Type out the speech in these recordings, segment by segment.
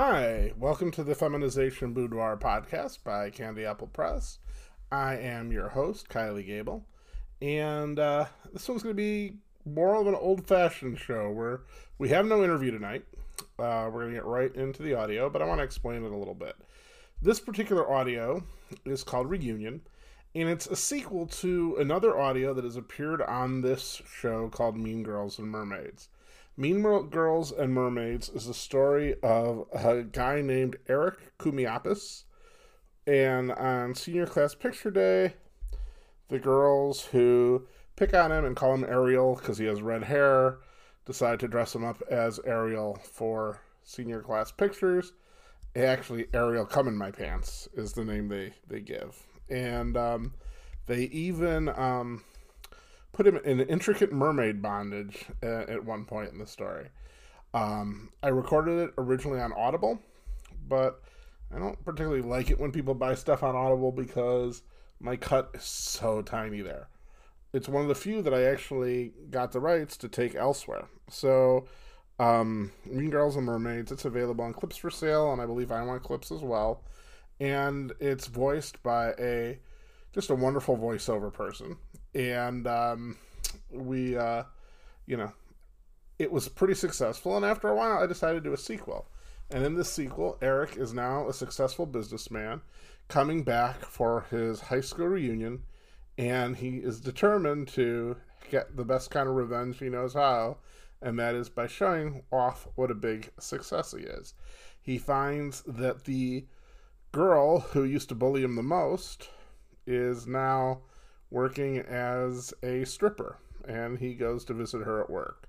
Hi, welcome to the Feminization Boudoir podcast by Candy Apple Press. I am your host, Kylie Gable, and uh, this one's going to be more of an old fashioned show where we have no interview tonight. Uh, we're going to get right into the audio, but I want to explain it a little bit. This particular audio is called Reunion, and it's a sequel to another audio that has appeared on this show called Mean Girls and Mermaids. Mean Girls and Mermaids is the story of a guy named Eric Koumiapis. And on senior class picture day, the girls who pick on him and call him Ariel because he has red hair decide to dress him up as Ariel for senior class pictures. Actually, Ariel Come in My Pants is the name they, they give. And um, they even um, put him in intricate mermaid bondage at, at one point in the story. Um, I recorded it originally on Audible, but I don't particularly like it when people buy stuff on Audible because my cut is so tiny there. It's one of the few that I actually got the rights to take elsewhere. So, um, Mean Girls and Mermaids, it's available on Clips4Sale, and I believe IWantClips as well. And it's voiced by a just a wonderful voiceover person and um, we, uh, you know, it was pretty successful. And after a while, I decided to do a sequel. And in this sequel, Eric is now a successful businessman coming back for his high school reunion, and he is determined to get the best kind of revenge he knows how, and that is by showing off what a big success he is. He finds that the girl who used to bully him the most is now working as a stripper, and he goes to visit her at work.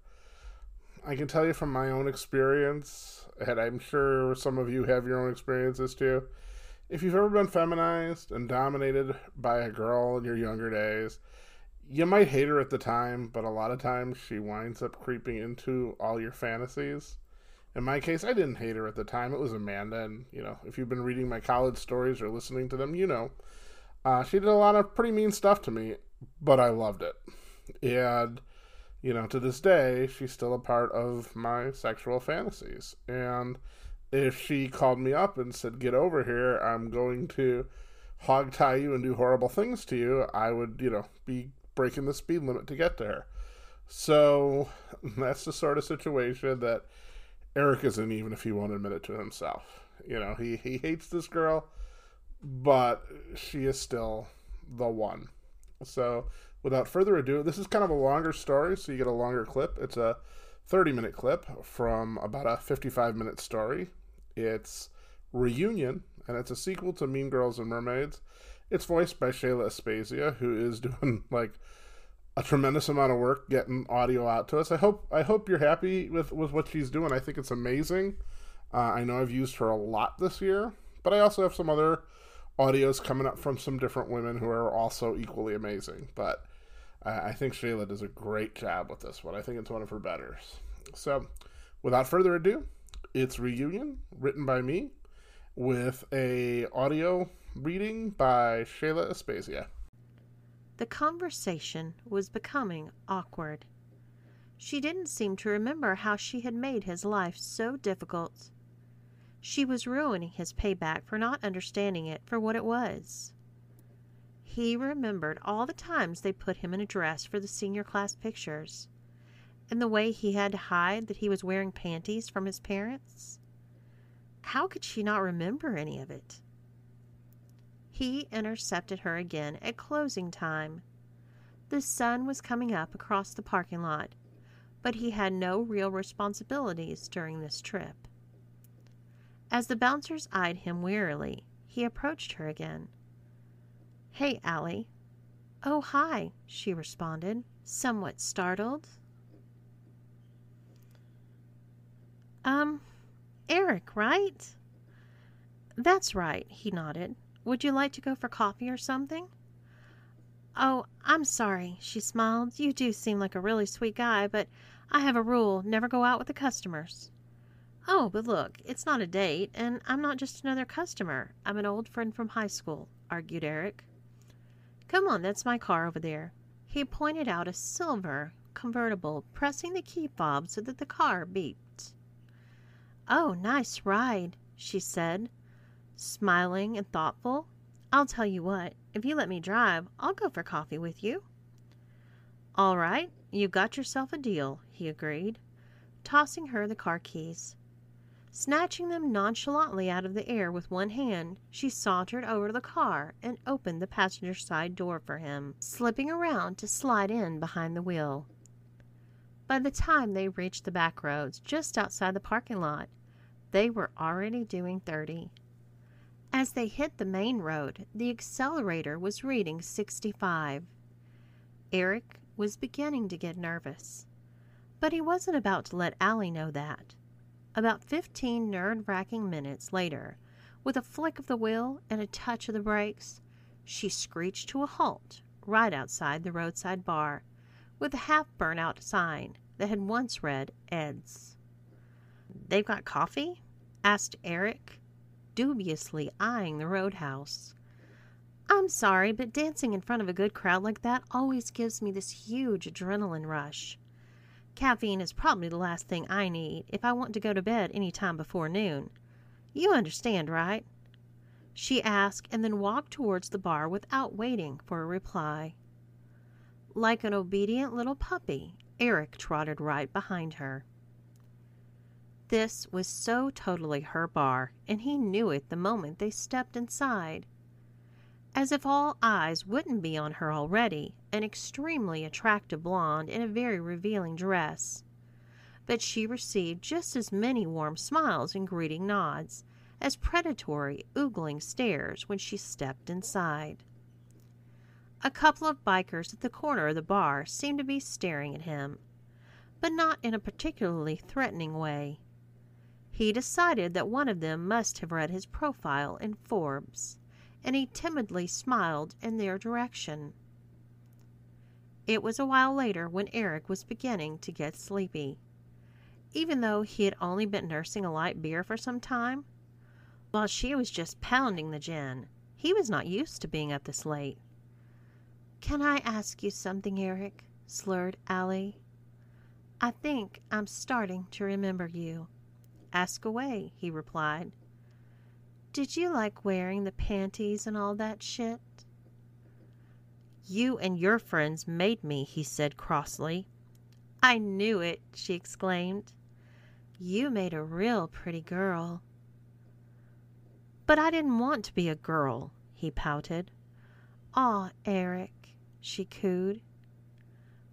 I can tell you from my own experience, and I'm sure some of you have your own experiences too. If you've ever been feminized and dominated by a girl in your younger days, you might hate her at the time, but a lot of times she winds up creeping into all your fantasies. In my case, I didn't hate her at the time. It was Amanda, and you know, if you've been reading my college stories or listening to them, you know uh, she did a lot of pretty mean stuff to me, but I loved it. And, you know, to this day, she's still a part of my sexual fantasies. And if she called me up and said, Get over here, I'm going to hog tie you and do horrible things to you, I would, you know, be breaking the speed limit to get to her. So that's the sort of situation that Eric is in, even if he won't admit it to himself. You know, he, he hates this girl but she is still the one. So, without further ado, this is kind of a longer story, so you get a longer clip. It's a 30 minute clip from about a 55 minute story. It's Reunion, and it's a sequel to Mean Girls and Mermaids. It's voiced by Shayla Aspasia, who is doing like a tremendous amount of work getting audio out to us. I hope I hope you're happy with with what she's doing. I think it's amazing. Uh, I know I've used her a lot this year, but I also have some other audios coming up from some different women who are also equally amazing. But uh, I think Shayla does a great job with this one. I think it's one of her betters. So, without further ado, it's Reunion, written by me, with a audio reading by Shayla Aspasia. The conversation was becoming awkward. She didn't seem to remember how she had made his life so difficult. She was ruining his payback for not understanding it for what it was. He remembered all the times they put him in a dress for the senior class pictures, and the way he had to hide that he was wearing panties from his parents. How could she not remember any of it? He intercepted her again at closing time. The sun was coming up across the parking lot, but he had no real responsibilities during this trip. As the bouncers eyed him wearily, he approached her again. Hey, Allie. Oh, hi, she responded, somewhat startled. Um, Eric, right? That's right, he nodded. Would you like to go for coffee or something? Oh, I'm sorry, she smiled. You do seem like a really sweet guy, but I have a rule never go out with the customers. Oh, but look, it's not a date, and I'm not just another customer. I'm an old friend from high school, argued Eric. Come on, that's my car over there. He pointed out a silver convertible, pressing the key fob so that the car beeped. Oh, nice ride, she said, smiling and thoughtful. I'll tell you what, if you let me drive, I'll go for coffee with you. All right, you've got yourself a deal, he agreed, tossing her the car keys. Snatching them nonchalantly out of the air with one hand, she sauntered over to the car and opened the passenger side door for him, slipping around to slide in behind the wheel. By the time they reached the back roads just outside the parking lot, they were already doing 30. As they hit the main road, the accelerator was reading 65. Eric was beginning to get nervous, but he wasn't about to let Allie know that. About 15 nerve wracking minutes later, with a flick of the wheel and a touch of the brakes, she screeched to a halt right outside the roadside bar with a half burnt out sign that had once read Ed's. They've got coffee? asked Eric, dubiously eyeing the roadhouse. I'm sorry, but dancing in front of a good crowd like that always gives me this huge adrenaline rush. Caffeine is probably the last thing I need if I want to go to bed any time before noon. You understand, right? She asked and then walked towards the bar without waiting for a reply. Like an obedient little puppy, Eric trotted right behind her. This was so totally her bar, and he knew it the moment they stepped inside. As if all eyes wouldn't be on her already, an extremely attractive blonde in a very revealing dress. But she received just as many warm smiles and greeting nods as predatory, oogling stares when she stepped inside. A couple of bikers at the corner of the bar seemed to be staring at him, but not in a particularly threatening way. He decided that one of them must have read his profile in Forbes, and he timidly smiled in their direction. It was a while later when Eric was beginning to get sleepy. Even though he had only been nursing a light beer for some time, while she was just pounding the gin, he was not used to being up this late. Can I ask you something, Eric? slurred Allie. I think I'm starting to remember you. Ask away, he replied. Did you like wearing the panties and all that shit? You and your friends made me, he said crossly. I knew it, she exclaimed. You made a real pretty girl. But I didn't want to be a girl, he pouted. Aw, Eric, she cooed.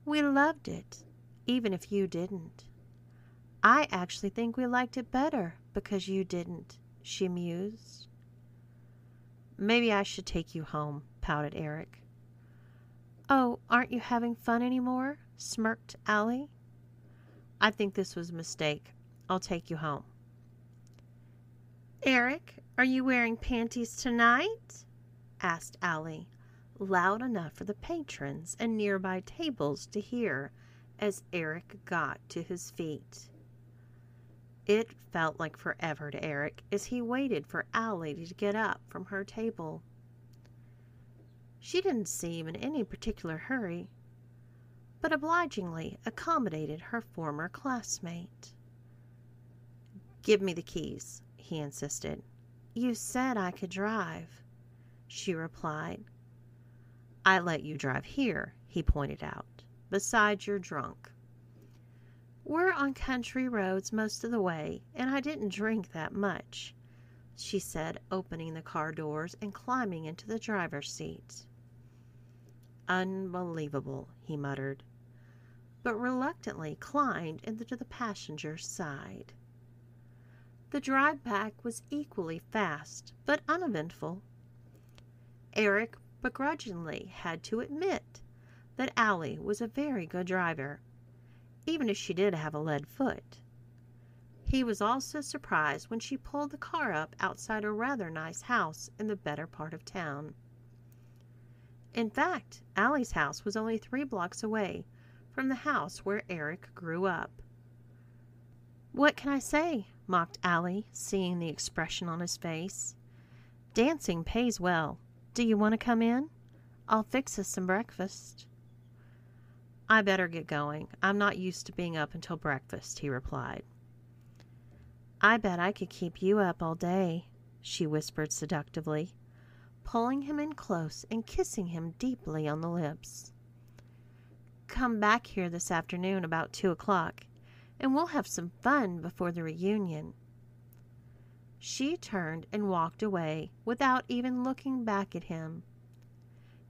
We loved it, even if you didn't. I actually think we liked it better because you didn't, she mused. Maybe I should take you home, pouted Eric. Oh, aren't you having fun anymore? smirked Allie. I think this was a mistake. I'll take you home. Eric, are you wearing panties tonight? asked Allie, loud enough for the patrons and nearby tables to hear as Eric got to his feet. It felt like forever to Eric as he waited for Allie to get up from her table. She didn't seem in any particular hurry, but obligingly accommodated her former classmate. Give me the keys, he insisted. You said I could drive, she replied. I let you drive here, he pointed out. Besides, you're drunk. We're on country roads most of the way, and I didn't drink that much, she said, opening the car doors and climbing into the driver's seat. Unbelievable, he muttered, but reluctantly climbed into the passenger's side. The drive back was equally fast, but uneventful. Eric begrudgingly had to admit that Allie was a very good driver even if she did have a lead foot. He was also surprised when she pulled the car up outside a rather nice house in the better part of town. In fact, Allie's house was only three blocks away from the house where Eric grew up. What can I say? mocked Allie, seeing the expression on his face. Dancing pays well. Do you want to come in? I'll fix us some breakfast. I better get going. I'm not used to being up until breakfast, he replied. I bet I could keep you up all day, she whispered seductively, pulling him in close and kissing him deeply on the lips. Come back here this afternoon about two o'clock, and we'll have some fun before the reunion. She turned and walked away without even looking back at him.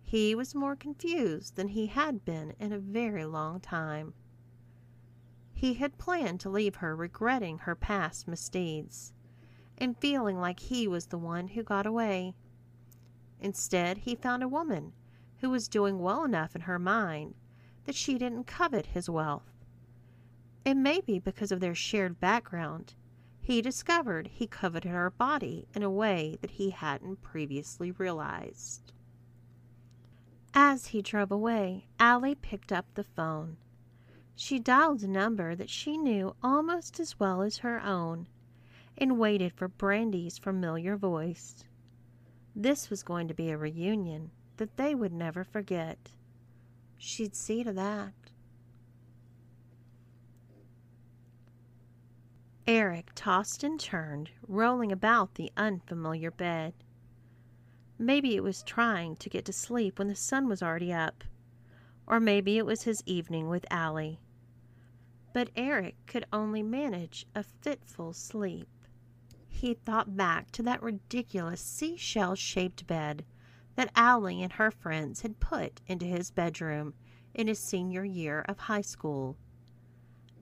He was more confused than he had been in a very long time. He had planned to leave her regretting her past misdeeds and feeling like he was the one who got away. Instead, he found a woman who was doing well enough in her mind that she didn't covet his wealth. And maybe because of their shared background, he discovered he coveted her body in a way that he hadn't previously realized. As he drove away, Allie picked up the phone. She dialed a number that she knew almost as well as her own and waited for Brandy's familiar voice. This was going to be a reunion that they would never forget. She'd see to that. Eric tossed and turned, rolling about the unfamiliar bed. Maybe it was trying to get to sleep when the sun was already up, or maybe it was his evening with Allie. But Eric could only manage a fitful sleep. He thought back to that ridiculous seashell shaped bed that Allie and her friends had put into his bedroom in his senior year of high school.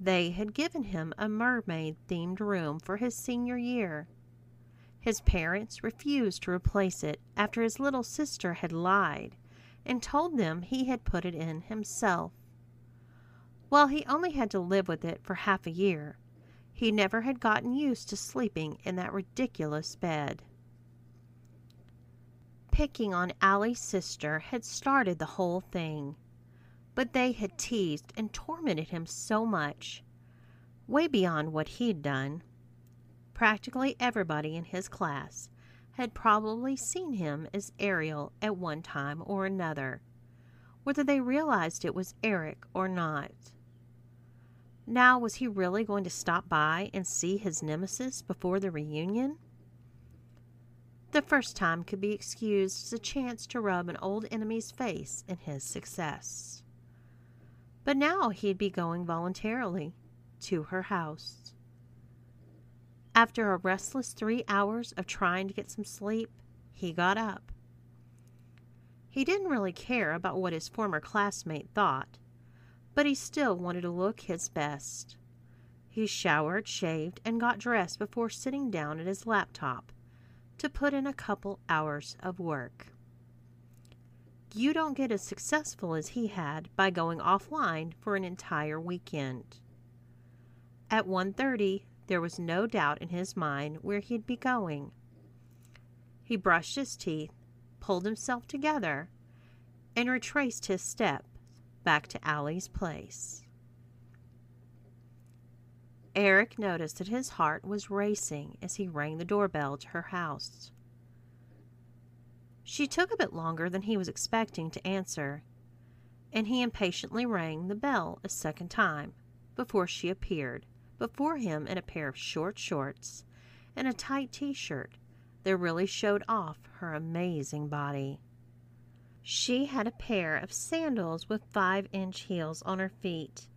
They had given him a mermaid themed room for his senior year. His parents refused to replace it after his little sister had lied and told them he had put it in himself. While he only had to live with it for half a year, he never had gotten used to sleeping in that ridiculous bed. Picking on Allie's sister had started the whole thing, but they had teased and tormented him so much, way beyond what he'd done. Practically everybody in his class had probably seen him as Ariel at one time or another, whether they realized it was Eric or not. Now, was he really going to stop by and see his nemesis before the reunion? The first time could be excused as a chance to rub an old enemy's face in his success. But now he'd be going voluntarily to her house. After a restless three hours of trying to get some sleep, he got up. He didn't really care about what his former classmate thought, but he still wanted to look his best. He showered, shaved, and got dressed before sitting down at his laptop to put in a couple hours of work. You don't get as successful as he had by going offline for an entire weekend. At 1:30, there was no doubt in his mind where he'd be going. He brushed his teeth, pulled himself together, and retraced his steps back to Allie's place. Eric noticed that his heart was racing as he rang the doorbell to her house. She took a bit longer than he was expecting to answer, and he impatiently rang the bell a second time before she appeared before him in a pair of short shorts and a tight t shirt that really showed off her amazing body. She had a pair of sandals with five inch heels on her feet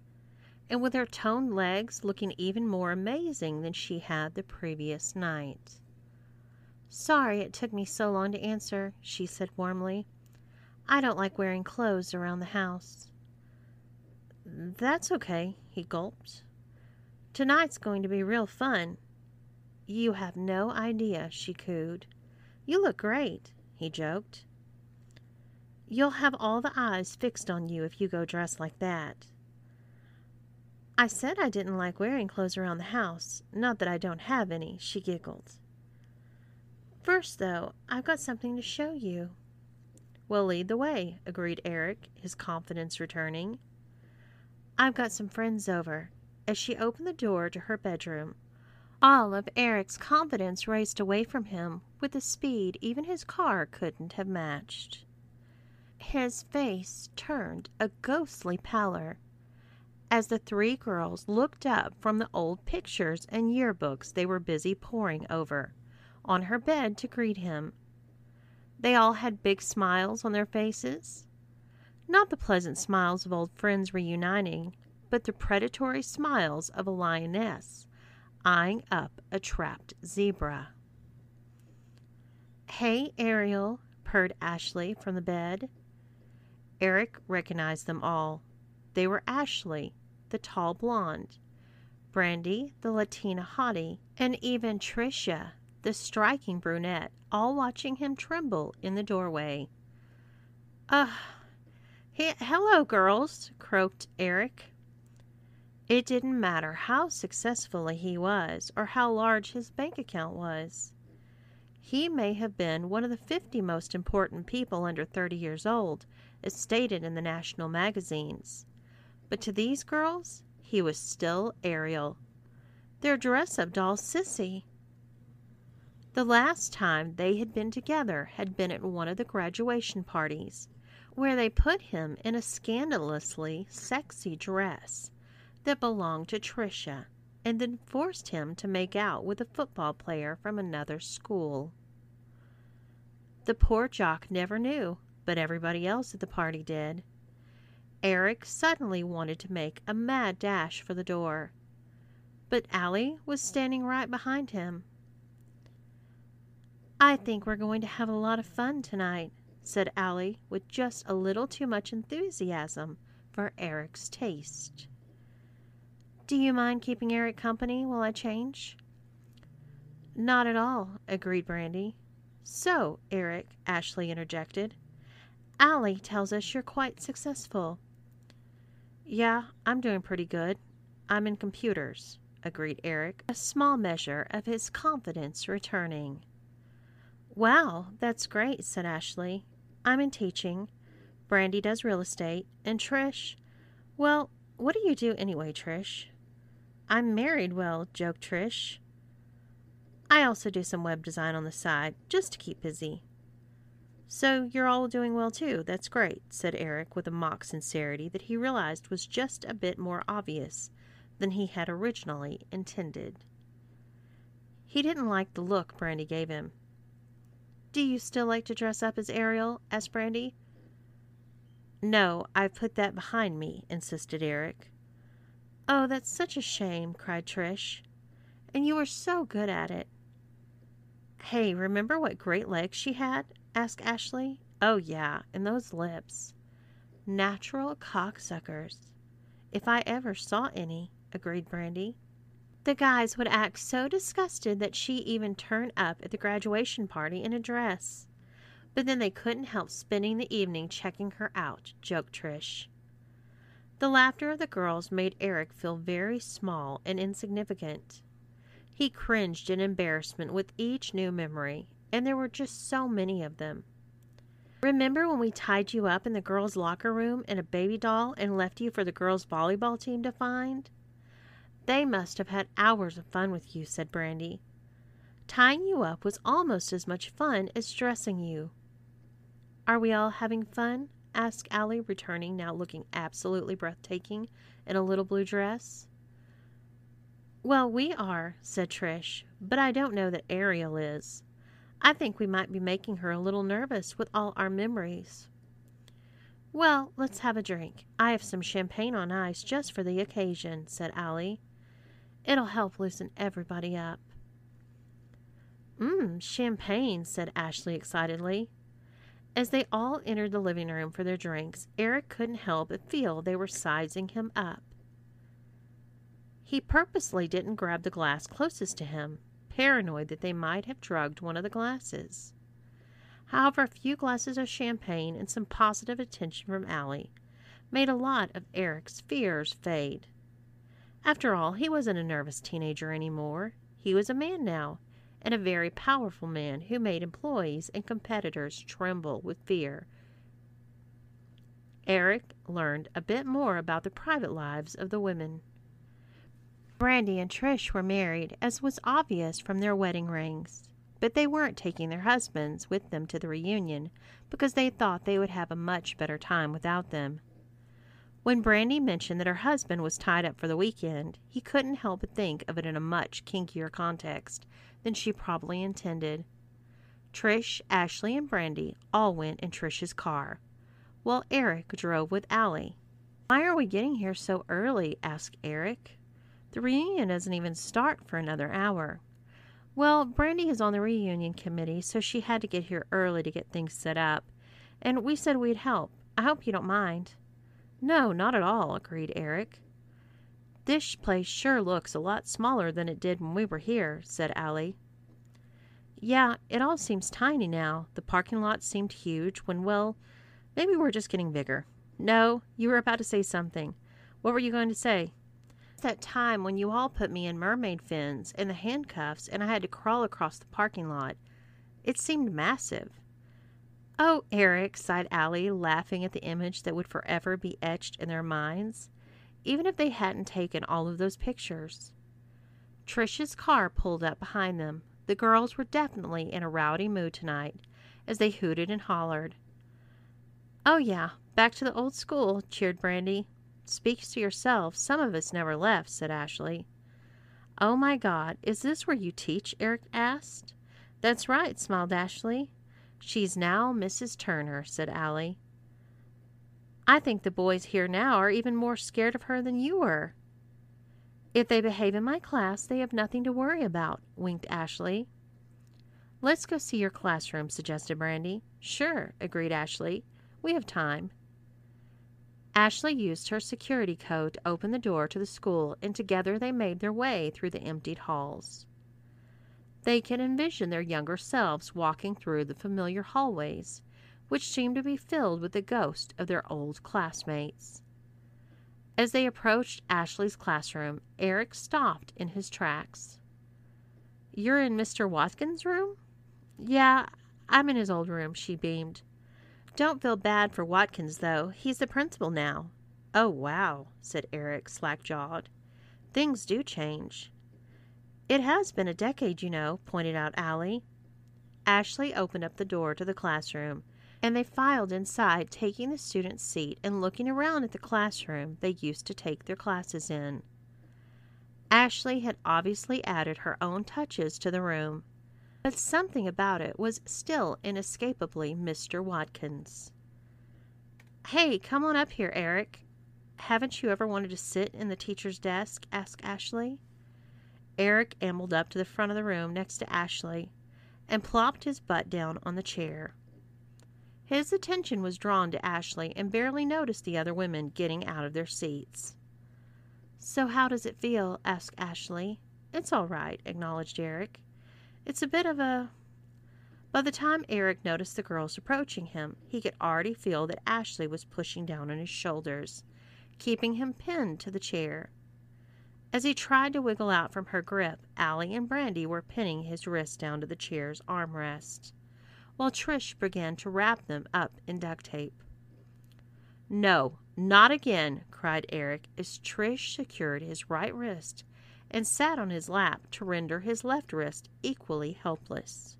and with her toned legs looking even more amazing than she had the previous night. Sorry it took me so long to answer, she said warmly. I don't like wearing clothes around the house. That's okay, he gulped. Tonight's going to be real fun. You have no idea, she cooed. You look great, he joked. You'll have all the eyes fixed on you if you go dressed like that. I said I didn't like wearing clothes around the house, not that I don't have any, she giggled. First, though, I've got something to show you. Well, lead the way, agreed Eric, his confidence returning. I've got some friends over. As she opened the door to her bedroom, all of Eric's confidence raced away from him with a speed even his car couldn't have matched. His face turned a ghostly pallor as the three girls looked up from the old pictures and yearbooks they were busy poring over on her bed to greet him. They all had big smiles on their faces. Not the pleasant smiles of old friends reuniting, but the predatory smiles of a lioness eyeing up a trapped zebra. Hey, Ariel, purred Ashley from the bed. Eric recognized them all. They were Ashley, the tall blonde, Brandy, the Latina hottie, and even Tricia, the striking brunette, all watching him tremble in the doorway. Uh, he- hello, girls, croaked Eric. It didn't matter how successful he was or how large his bank account was. He may have been one of the 50 most important people under 30 years old, as stated in the national magazines. But to these girls, he was still Ariel, their dress up doll Sissy. The last time they had been together had been at one of the graduation parties, where they put him in a scandalously sexy dress that belonged to Tricia and then forced him to make out with a football player from another school. The poor jock never knew, but everybody else at the party did. Eric suddenly wanted to make a mad dash for the door, but Allie was standing right behind him. I think we're going to have a lot of fun tonight, said Allie with just a little too much enthusiasm for Eric's taste. Do you mind keeping Eric company while I change? Not at all, agreed Brandy. So, Eric, Ashley interjected, Allie tells us you're quite successful. Yeah, I'm doing pretty good. I'm in computers, agreed Eric, a small measure of his confidence returning. Wow, that's great, said Ashley. I'm in teaching. Brandy does real estate. And Trish, well, what do you do anyway, Trish? I'm married well, joked Trish. I also do some web design on the side, just to keep busy. So you're all doing well too. That's great, said Eric with a mock sincerity that he realized was just a bit more obvious than he had originally intended. He didn't like the look Brandy gave him. Do you still like to dress up as Ariel? asked Brandy. No, I've put that behind me, insisted Eric. Oh, that's such a shame, cried Trish. And you were so good at it. Hey, remember what great legs she had? asked Ashley. Oh, yeah, and those lips. Natural cocksuckers. If I ever saw any, agreed Brandy. The guys would act so disgusted that she even turned up at the graduation party in a dress. But then they couldn't help spending the evening checking her out, joked Trish. The laughter of the girls made Eric feel very small and insignificant. He cringed in embarrassment with each new memory, and there were just so many of them. Remember when we tied you up in the girls' locker room in a baby doll and left you for the girls' volleyball team to find? They must have had hours of fun with you, said Brandy. Tying you up was almost as much fun as dressing you. Are we all having fun? Asked Allie, returning, now looking absolutely breathtaking in a little blue dress. Well, we are, said Trish, but I don't know that Ariel is. I think we might be making her a little nervous with all our memories. Well, let's have a drink. I have some champagne on ice just for the occasion, said Allie. It'll help loosen everybody up. Mmm, champagne, said Ashley excitedly. As they all entered the living room for their drinks, Eric couldn't help but feel they were sizing him up. He purposely didn't grab the glass closest to him, paranoid that they might have drugged one of the glasses. However, a few glasses of champagne and some positive attention from Allie made a lot of Eric's fears fade. After all, he wasn't a nervous teenager anymore. He was a man now, and a very powerful man who made employees and competitors tremble with fear. Eric learned a bit more about the private lives of the women. Brandy and Trish were married, as was obvious from their wedding rings, but they weren't taking their husbands with them to the reunion because they thought they would have a much better time without them. When Brandy mentioned that her husband was tied up for the weekend, he couldn't help but think of it in a much kinkier context than she probably intended. Trish, Ashley, and Brandy all went in Trish's car, while Eric drove with Allie. Why are we getting here so early? asked Eric. The reunion doesn't even start for another hour. Well, Brandy is on the reunion committee, so she had to get here early to get things set up, and we said we'd help. I hope you don't mind. No, not at all, agreed Eric. This place sure looks a lot smaller than it did when we were here, said Allie. Yeah, it all seems tiny now. The parking lot seemed huge when, well, maybe we're just getting bigger. No, you were about to say something. What were you going to say? That time when you all put me in mermaid fins and the handcuffs and I had to crawl across the parking lot. It seemed massive. Oh, Eric, sighed Allie, laughing at the image that would forever be etched in their minds, even if they hadn't taken all of those pictures. Trish's car pulled up behind them. The girls were definitely in a rowdy mood tonight as they hooted and hollered. Oh, yeah, back to the old school, cheered Brandy. Speaks to yourself. Some of us never left, said Ashley. Oh, my God, is this where you teach? Eric asked. That's right, smiled Ashley. She's now Mrs. Turner, said Allie. I think the boys here now are even more scared of her than you were. If they behave in my class, they have nothing to worry about, winked Ashley. Let's go see your classroom, suggested Brandy. Sure, agreed Ashley. We have time. Ashley used her security code to open the door to the school, and together they made their way through the emptied halls. They can envision their younger selves walking through the familiar hallways, which seem to be filled with the ghost of their old classmates. As they approached Ashley's classroom, Eric stopped in his tracks. You're in Mr. Watkins' room? Yeah, I'm in his old room, she beamed. Don't feel bad for Watkins, though. He's the principal now. Oh, wow, said Eric, slack jawed. Things do change. It has been a decade, you know, pointed out Allie. Ashley opened up the door to the classroom, and they filed inside, taking the student's seat and looking around at the classroom they used to take their classes in. Ashley had obviously added her own touches to the room, but something about it was still inescapably Mr. Watkins. Hey, come on up here, Eric. Haven't you ever wanted to sit in the teacher's desk? asked Ashley. Eric ambled up to the front of the room next to Ashley and plopped his butt down on the chair. His attention was drawn to Ashley and barely noticed the other women getting out of their seats. So, how does it feel? asked Ashley. It's all right, acknowledged Eric. It's a bit of a. By the time Eric noticed the girls approaching him, he could already feel that Ashley was pushing down on his shoulders, keeping him pinned to the chair. As he tried to wiggle out from her grip, Allie and Brandy were pinning his wrists down to the chair's armrests, while Trish began to wrap them up in duct tape. No, not again, cried Eric as Trish secured his right wrist and sat on his lap to render his left wrist equally helpless.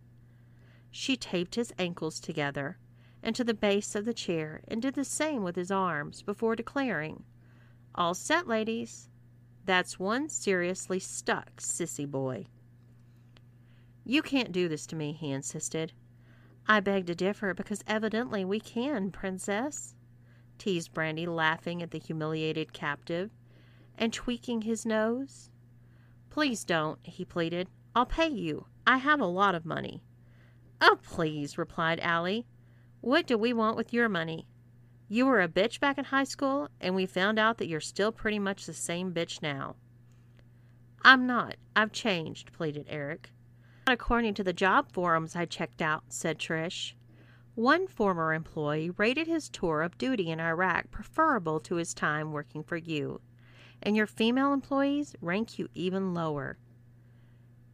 She taped his ankles together and to the base of the chair and did the same with his arms before declaring, All set, ladies. That's one seriously stuck sissy boy. You can't do this to me, he insisted. I beg to differ because evidently we can, princess, teased Brandy, laughing at the humiliated captive and tweaking his nose. Please don't, he pleaded. I'll pay you. I have a lot of money. Oh, please, replied Allie. What do we want with your money? You were a bitch back in high school, and we found out that you're still pretty much the same bitch now. I'm not. I've changed, pleaded Eric. Not according to the job forums I checked out, said Trish. One former employee rated his tour of duty in Iraq preferable to his time working for you, and your female employees rank you even lower.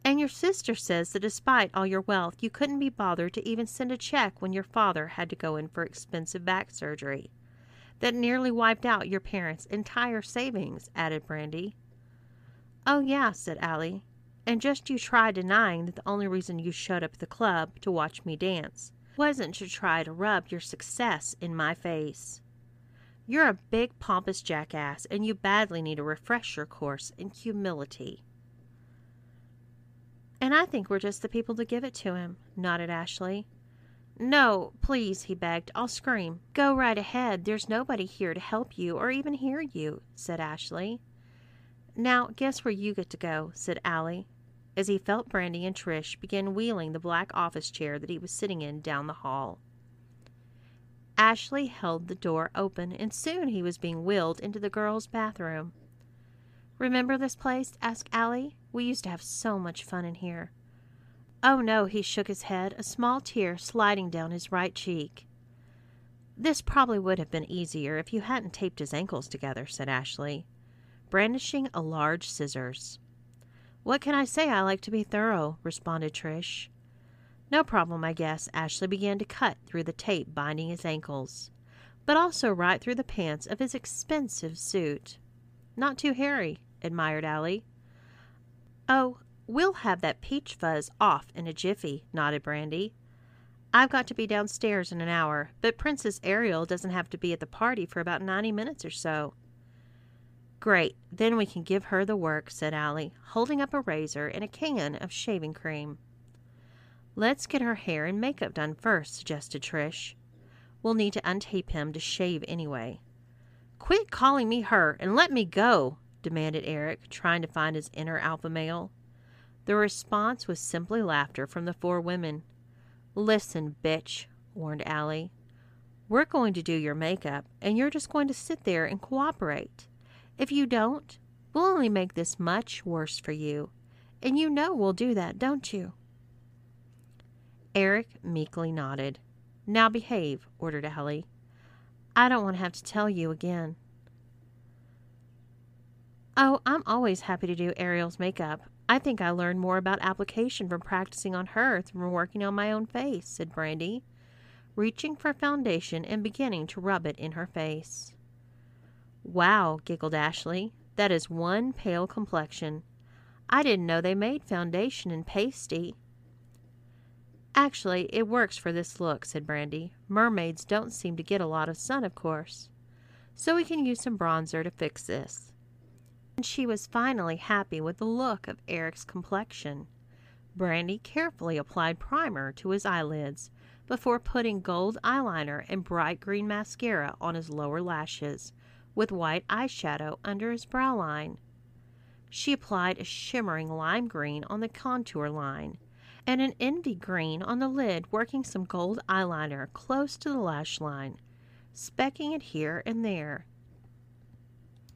And your sister says that despite all your wealth, you couldn't be bothered to even send a check when your father had to go in for expensive back surgery. That nearly wiped out your parents' entire savings, added Brandy. Oh, yeah, said Allie. And just you try denying that the only reason you showed up at the club to watch me dance wasn't to try to rub your success in my face. You're a big, pompous jackass, and you badly need a refresher course in humility. And I think we're just the people to give it to him, nodded Ashley. No, please, he begged. I'll scream. Go right ahead. There's nobody here to help you or even hear you, said Ashley. Now, guess where you get to go, said Allie, as he felt Brandy and Trish begin wheeling the black office chair that he was sitting in down the hall. Ashley held the door open, and soon he was being wheeled into the girls' bathroom. Remember this place? asked Allie. We used to have so much fun in here. Oh no, he shook his head, a small tear sliding down his right cheek. This probably would have been easier if you hadn't taped his ankles together, said Ashley, brandishing a large scissors. What can I say? I like to be thorough, responded Trish. No problem, I guess. Ashley began to cut through the tape binding his ankles, but also right through the pants of his expensive suit. Not too hairy, admired Allie. Oh, we'll have that peach fuzz off in a jiffy, nodded Brandy. I've got to be downstairs in an hour, but Princess Ariel doesn't have to be at the party for about ninety minutes or so. Great, then we can give her the work, said Allie, holding up a razor and a can of shaving cream. Let's get her hair and makeup done first, suggested Trish. We'll need to untape him to shave anyway. Quit calling me her and let me go, demanded Eric, trying to find his inner alpha male. The response was simply laughter from the four women. Listen, bitch, warned Allie. We're going to do your makeup, and you're just going to sit there and cooperate. If you don't, we'll only make this much worse for you. And you know we'll do that, don't you? Eric meekly nodded. Now behave, ordered Allie. I don't want to have to tell you again. Oh, I'm always happy to do Ariel's makeup. I think I learned more about application from practicing on her than from working on my own face, said Brandy, reaching for foundation and beginning to rub it in her face. Wow, giggled Ashley. That is one pale complexion. I didn't know they made foundation in pasty. Actually, it works for this look, said Brandy. Mermaids don't seem to get a lot of sun, of course. So we can use some bronzer to fix this. And she was finally happy with the look of Eric's complexion. Brandy carefully applied primer to his eyelids before putting gold eyeliner and bright green mascara on his lower lashes, with white eyeshadow under his brow line. She applied a shimmering lime green on the contour line and an envy green on the lid, working some gold eyeliner close to the lash line, specking it here and there.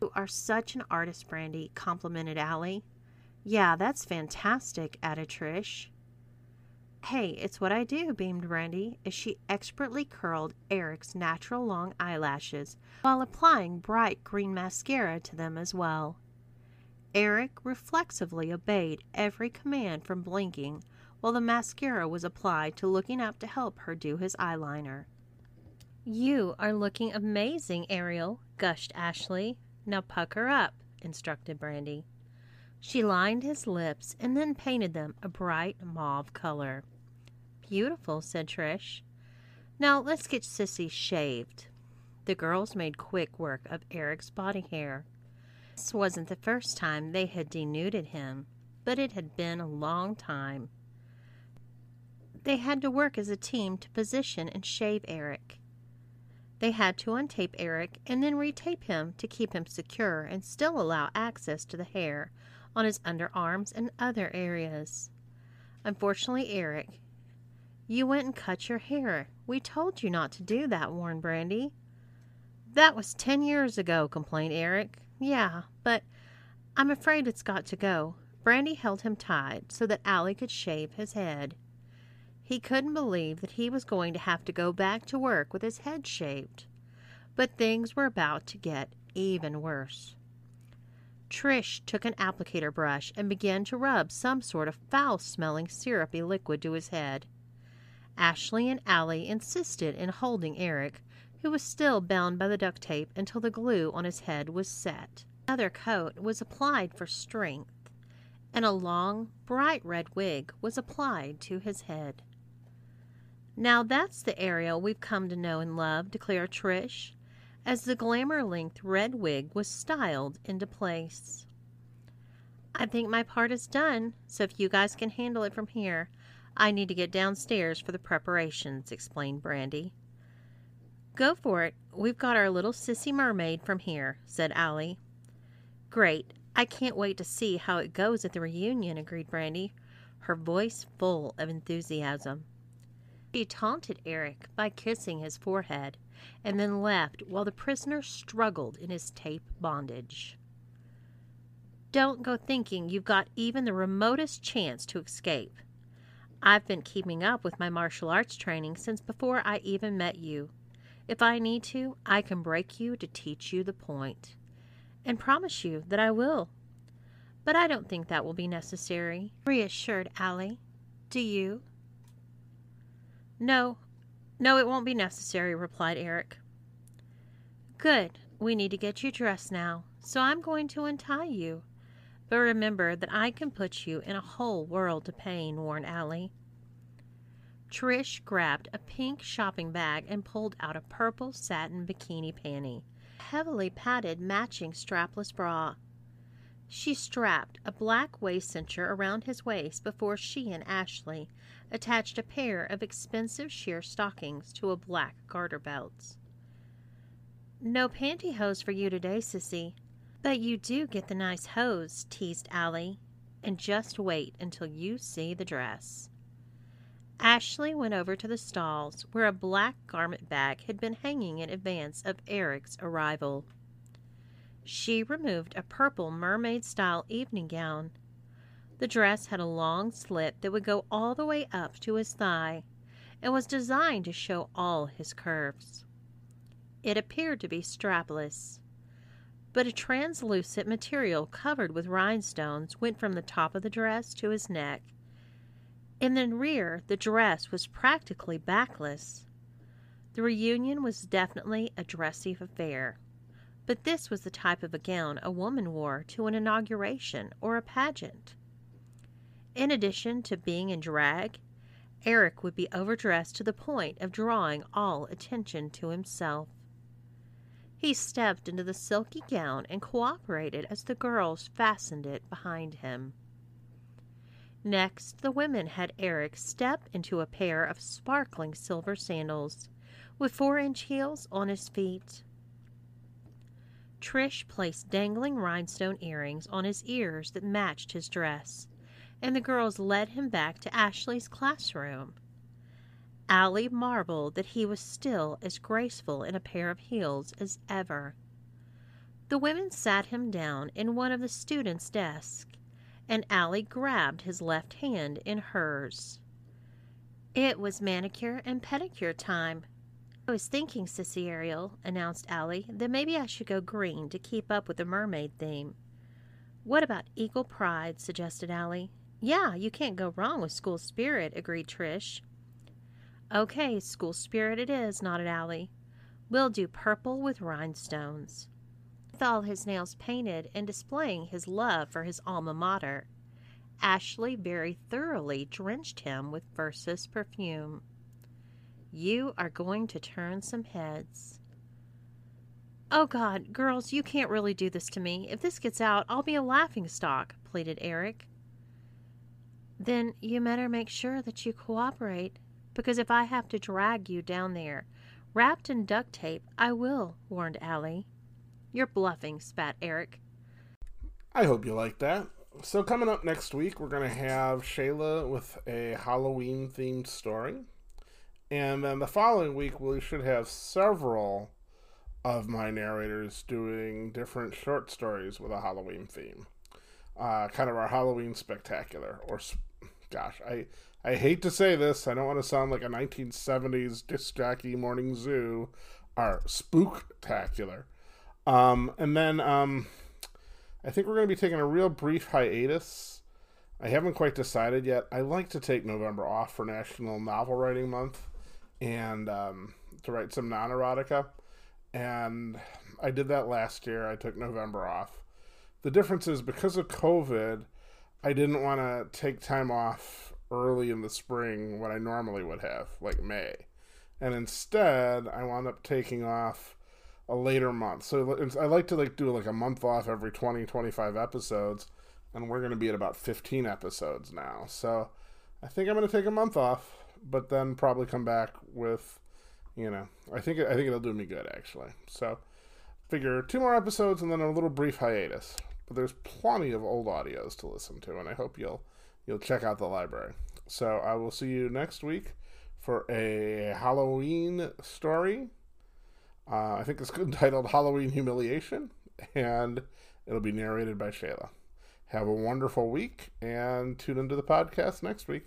You are such an artist, Brandy, complimented Allie. Yeah, that's fantastic, added Trish. Hey, it's what I do, beamed Brandy, as she expertly curled Eric's natural long eyelashes while applying bright green mascara to them as well. Eric reflexively obeyed every command from blinking while the mascara was applied to looking up to help her do his eyeliner. You are looking amazing, Ariel, gushed Ashley. Now pucker up, instructed Brandy. She lined his lips and then painted them a bright mauve color. Beautiful, said Trish. Now let's get Sissy shaved. The girls made quick work of Eric's body hair. This wasn't the first time they had denuded him, but it had been a long time. They had to work as a team to position and shave Eric. They had to untape Eric and then retape him to keep him secure and still allow access to the hair on his underarms and other areas. Unfortunately, Eric, you went and cut your hair. We told you not to do that, warned Brandy. That was ten years ago, complained Eric. Yeah, but I'm afraid it's got to go. Brandy held him tied so that Allie could shave his head. He couldn't believe that he was going to have to go back to work with his head shaved. But things were about to get even worse. Trish took an applicator brush and began to rub some sort of foul smelling syrupy liquid to his head. Ashley and Allie insisted in holding Eric, who was still bound by the duct tape until the glue on his head was set. Another coat was applied for strength, and a long, bright red wig was applied to his head. Now that's the Ariel we've come to know and love, declared Trish, as the glamour length red wig was styled into place. I think my part is done, so if you guys can handle it from here, I need to get downstairs for the preparations, explained Brandy. Go for it. We've got our little sissy mermaid from here, said Allie. Great. I can't wait to see how it goes at the reunion, agreed Brandy, her voice full of enthusiasm. She taunted Eric by kissing his forehead and then left while the prisoner struggled in his tape bondage. Don't go thinking you've got even the remotest chance to escape. I've been keeping up with my martial arts training since before I even met you. If I need to, I can break you to teach you the point and promise you that I will. But I don't think that will be necessary, reassured Allie. Do you? No, no, it won't be necessary, replied Eric. Good. We need to get you dressed now, so I'm going to untie you. But remember that I can put you in a whole world of pain, warned Allie. Trish grabbed a pink shopping bag and pulled out a purple satin bikini panty heavily padded matching strapless bra. She strapped a black waist cincher around his waist before she and Ashley attached a pair of expensive sheer stockings to a black garter belt. No pantyhose for you today, sissy. But you do get the nice hose, teased Allie. And just wait until you see the dress. Ashley went over to the stalls where a black garment bag had been hanging in advance of Eric's arrival. She removed a purple mermaid style evening gown. The dress had a long slit that would go all the way up to his thigh and was designed to show all his curves. It appeared to be strapless, but a translucent material covered with rhinestones went from the top of the dress to his neck in the rear, the dress was practically backless. The reunion was definitely a dressy affair, but this was the type of a gown a woman wore to an inauguration or a pageant. In addition to being in drag, Eric would be overdressed to the point of drawing all attention to himself. He stepped into the silky gown and cooperated as the girls fastened it behind him. Next, the women had Eric step into a pair of sparkling silver sandals with four inch heels on his feet. Trish placed dangling rhinestone earrings on his ears that matched his dress, and the girls led him back to Ashley's classroom. Allie marveled that he was still as graceful in a pair of heels as ever. The women sat him down in one of the students' desks and Allie grabbed his left hand in hers. It was manicure and pedicure time. I was thinking, Sissy Ariel, announced Allie, that maybe I should go green to keep up with the mermaid theme. What about Eagle Pride? suggested Allie. Yeah, you can't go wrong with school spirit, agreed Trish. Okay, school spirit it is, nodded Allie. We'll do purple with rhinestones with all his nails painted and displaying his love for his alma mater. Ashley very thoroughly drenched him with Versus perfume. You are going to turn some heads. Oh, God, girls, you can't really do this to me. If this gets out, I'll be a laughing stock, pleaded Eric. Then you better make sure that you cooperate, because if I have to drag you down there, wrapped in duct tape, I will, warned Allie. You're bluffing, spat Eric. I hope you like that. So, coming up next week, we're going to have Shayla with a Halloween themed story. And then the following week, we should have several of my narrators doing different short stories with a Halloween theme. Uh, kind of our Halloween spectacular. Or, gosh, I, I hate to say this. I don't want to sound like a 1970s disc jockey morning zoo. Our spooktacular. Um, and then um, I think we're going to be taking a real brief hiatus. I haven't quite decided yet. I like to take November off for National Novel Writing Month and um, to write some non erotica. And I did that last year. I took November off. The difference is because of COVID, I didn't want to take time off early in the spring when I normally would have, like May. And instead, I wound up taking off a later month. So I like to like do like a month off every 20, 25 episodes, and we're going to be at about 15 episodes now. So I think I'm going to take a month off, but then probably come back with, you know, I think I think it'll do me good actually. So figure two more episodes and then a little brief hiatus. But there's plenty of old audios to listen to, and I hope you'll you'll check out the library. So I will see you next week for a Halloween story. Uh, I think it's titled Halloween Humiliation, and it'll be narrated by Shayla. Have a wonderful week and tune into the podcast next week.